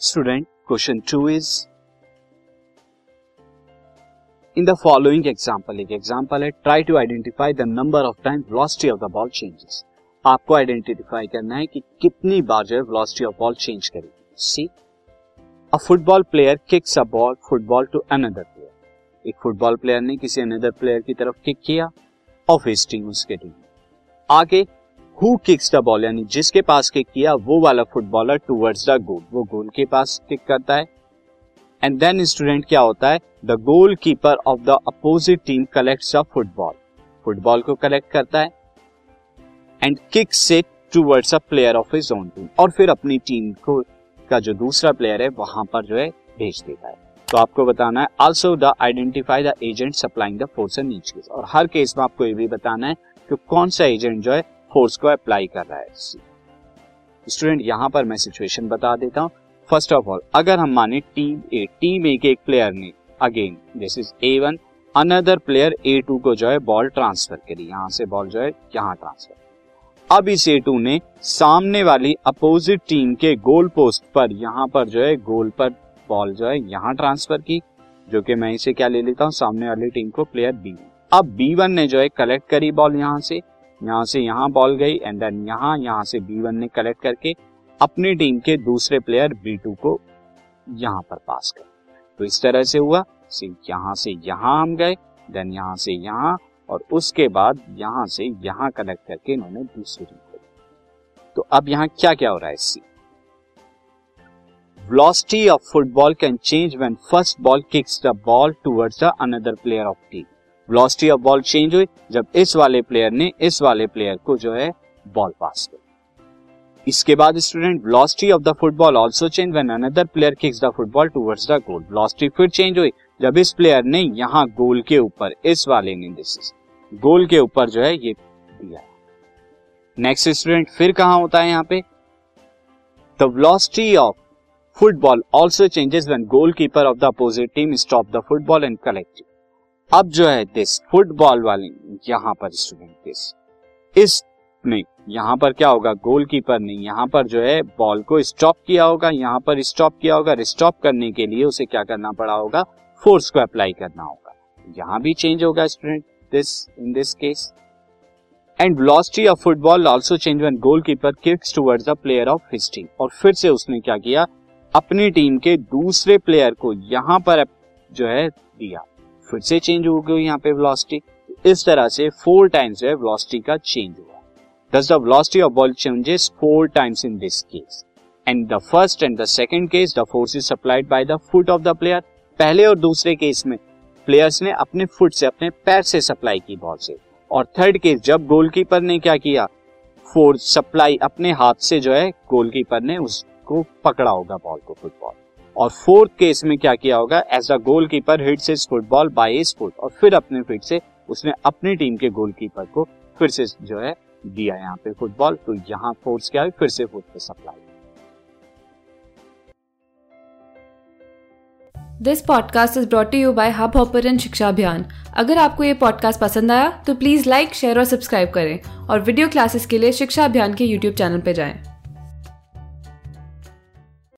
Student, question 2 is in the following example. एक example है try to identify the number of time velocity of the ball changes आपको identify करना है कि कितनी बार जो है वेलोसिटी ऑफ़ बॉल चेंज करेगी। See a football player kicks a ball football to another player एक फुटबॉल प्लेयर ने किसी अनदर प्लेयर की तरफ़ किक किया हिज टीम उसके टीम आगे हु किक्स द बॉल यानी जिसके पास किक किया, वो वाला फुटबॉलर टूवर्ड्स द गोल वो गोल के पास किक करता है। एंड देन स्टूडेंट क्या होता है? The goalkeeper of the opposite team collects a football football को कलेक्ट करता है। एंड किक से towards a player of his own team और फिर अपनी टीम को, का जो दूसरा प्लेयर है, वहाँ पर जो है, भेज देता है। तो आपको बताना है also the identify the agent supplying the force in each case और हर केस में आपको ये भी बताना है कि कौन सा एजेंट जो है फोर्स को अप्लाई कर रहा है। स्टूडेंट यहाँ पर मैं सिचुएशन बता देता हूँ। फ़र्स्ट ऑफ़ ऑल अगर हम माने टीम ए टीम ए के एक प्लेयर ने again this is A one another player A two को जो है बॉल ट्रांसफ़र करी यहाँ से बॉल जो है, यहाँ ट्रांसफ़र अब इस ए टू ने सामने वाली अपोजिट टीम के गोल पोस्ट पर, यहाँ पर जो है गोल पर बॉल जो है, यहाँ ट्रांसफ़र की, जो कि मैं इसे क्या ले लेता हूँ, सामने वाली टीम को प्लेयर बी अब बी वन ने जो है कलेक्ट करी बॉल यहाँ से यहाँ से यहाँ बॉल गई एंड देन यहाँ यहाँ से बी वन ने कलेक्ट करके अपनी टीम के दूसरे प्लेयर बी टू को यहाँ पर पास कर तो इस तरह से हुआ। सी यहाँ से यहाँ हम गए देन यहाँ से यहाँ और उसके बाद यहाँ से यहाँ कलेक्ट करके इन्होंने दूसरी टीम को तो अब यहाँ क्या क्या हो रहा है इससे velocity of football can change when first ball kicks the ball towards the another player of team velocity of ball change हुई, जब इस वाले प्लेयर ने इस वाले प्लेयर को जो है बॉल पास कर इसके बाद student velocity of the football also change when another player kicks the football towards the goal velocity फिर चेंज हुई, जब इस प्लेयर ने यहाँ गोल के ऊपर, इस वाले ने दिस गोल के ऊपर जो है ये दिया। नेक्स्ट स्टूडेंट फिर कहाँ होता है यहाँ पे? The velocity of football also changes when goalkeeper of the opposite team stop the football and collect अब जो है दिस फुटबॉल वाले, यहाँ पर स्टूडेंट दिस इस, नहीं, यहाँ पर क्या होगा? गोलकीपर ने यहाँ पर जो है बॉल को स्टॉप किया होगा, यहाँ पर स्टॉप किया होगा स्टॉप करने के लिए उसे क्या करना पड़ा होगा? फोर्स को अप्लाई करना होगा. यहाँ भी चेंज होगा student this in this case and velocity of football also change when goalkeeper kicks towards the player of his team और फिर से उसने क्या किया? अपनी टीम के दूसरे प्लेयर को यहाँ पर जो है दिया. फिर से चेंज हो गई यहाँ पे वेलोसिटी इस तरह से फोर टाइम्स है वेलोसिटी का चेंज हुआ। Thus the velocity of ball changes four times in this case and the first and the second case the force is supplied by the foot of the player पहले और दूसरे case में players ने अपने foot से अपने पैर से सप्लाई की बॉल से। और थर्ड केस जब गोलकीपर ने क्या किया? फोर्स सप्लाई अपने हाथ से जो है गोलकीपर ने उसको पकड़ा होगा बॉल को फुटबॉल और फोर्थ केस में क्या किया होगा? As a goal keeper hits his football by his foot और फिर अपने फिट से उसने अपनी टीम के गोलकीपर को फिर से जो है दिया यहाँ पे फुटबॉल तो यहाँ फोर्स क्या है फिर से फुट पे supply this podcast is brought you by Hubhopper शिक्षा अभियान अगर आपको ये पॉडकास्ट पसंद आया तो प्लीज़ लाइक शेयर और सब्सक्राइब करें। और वीडियो क्लासेस के लिए शिक्षा अभियान के यूट्यूब चैनल पर जाएँ।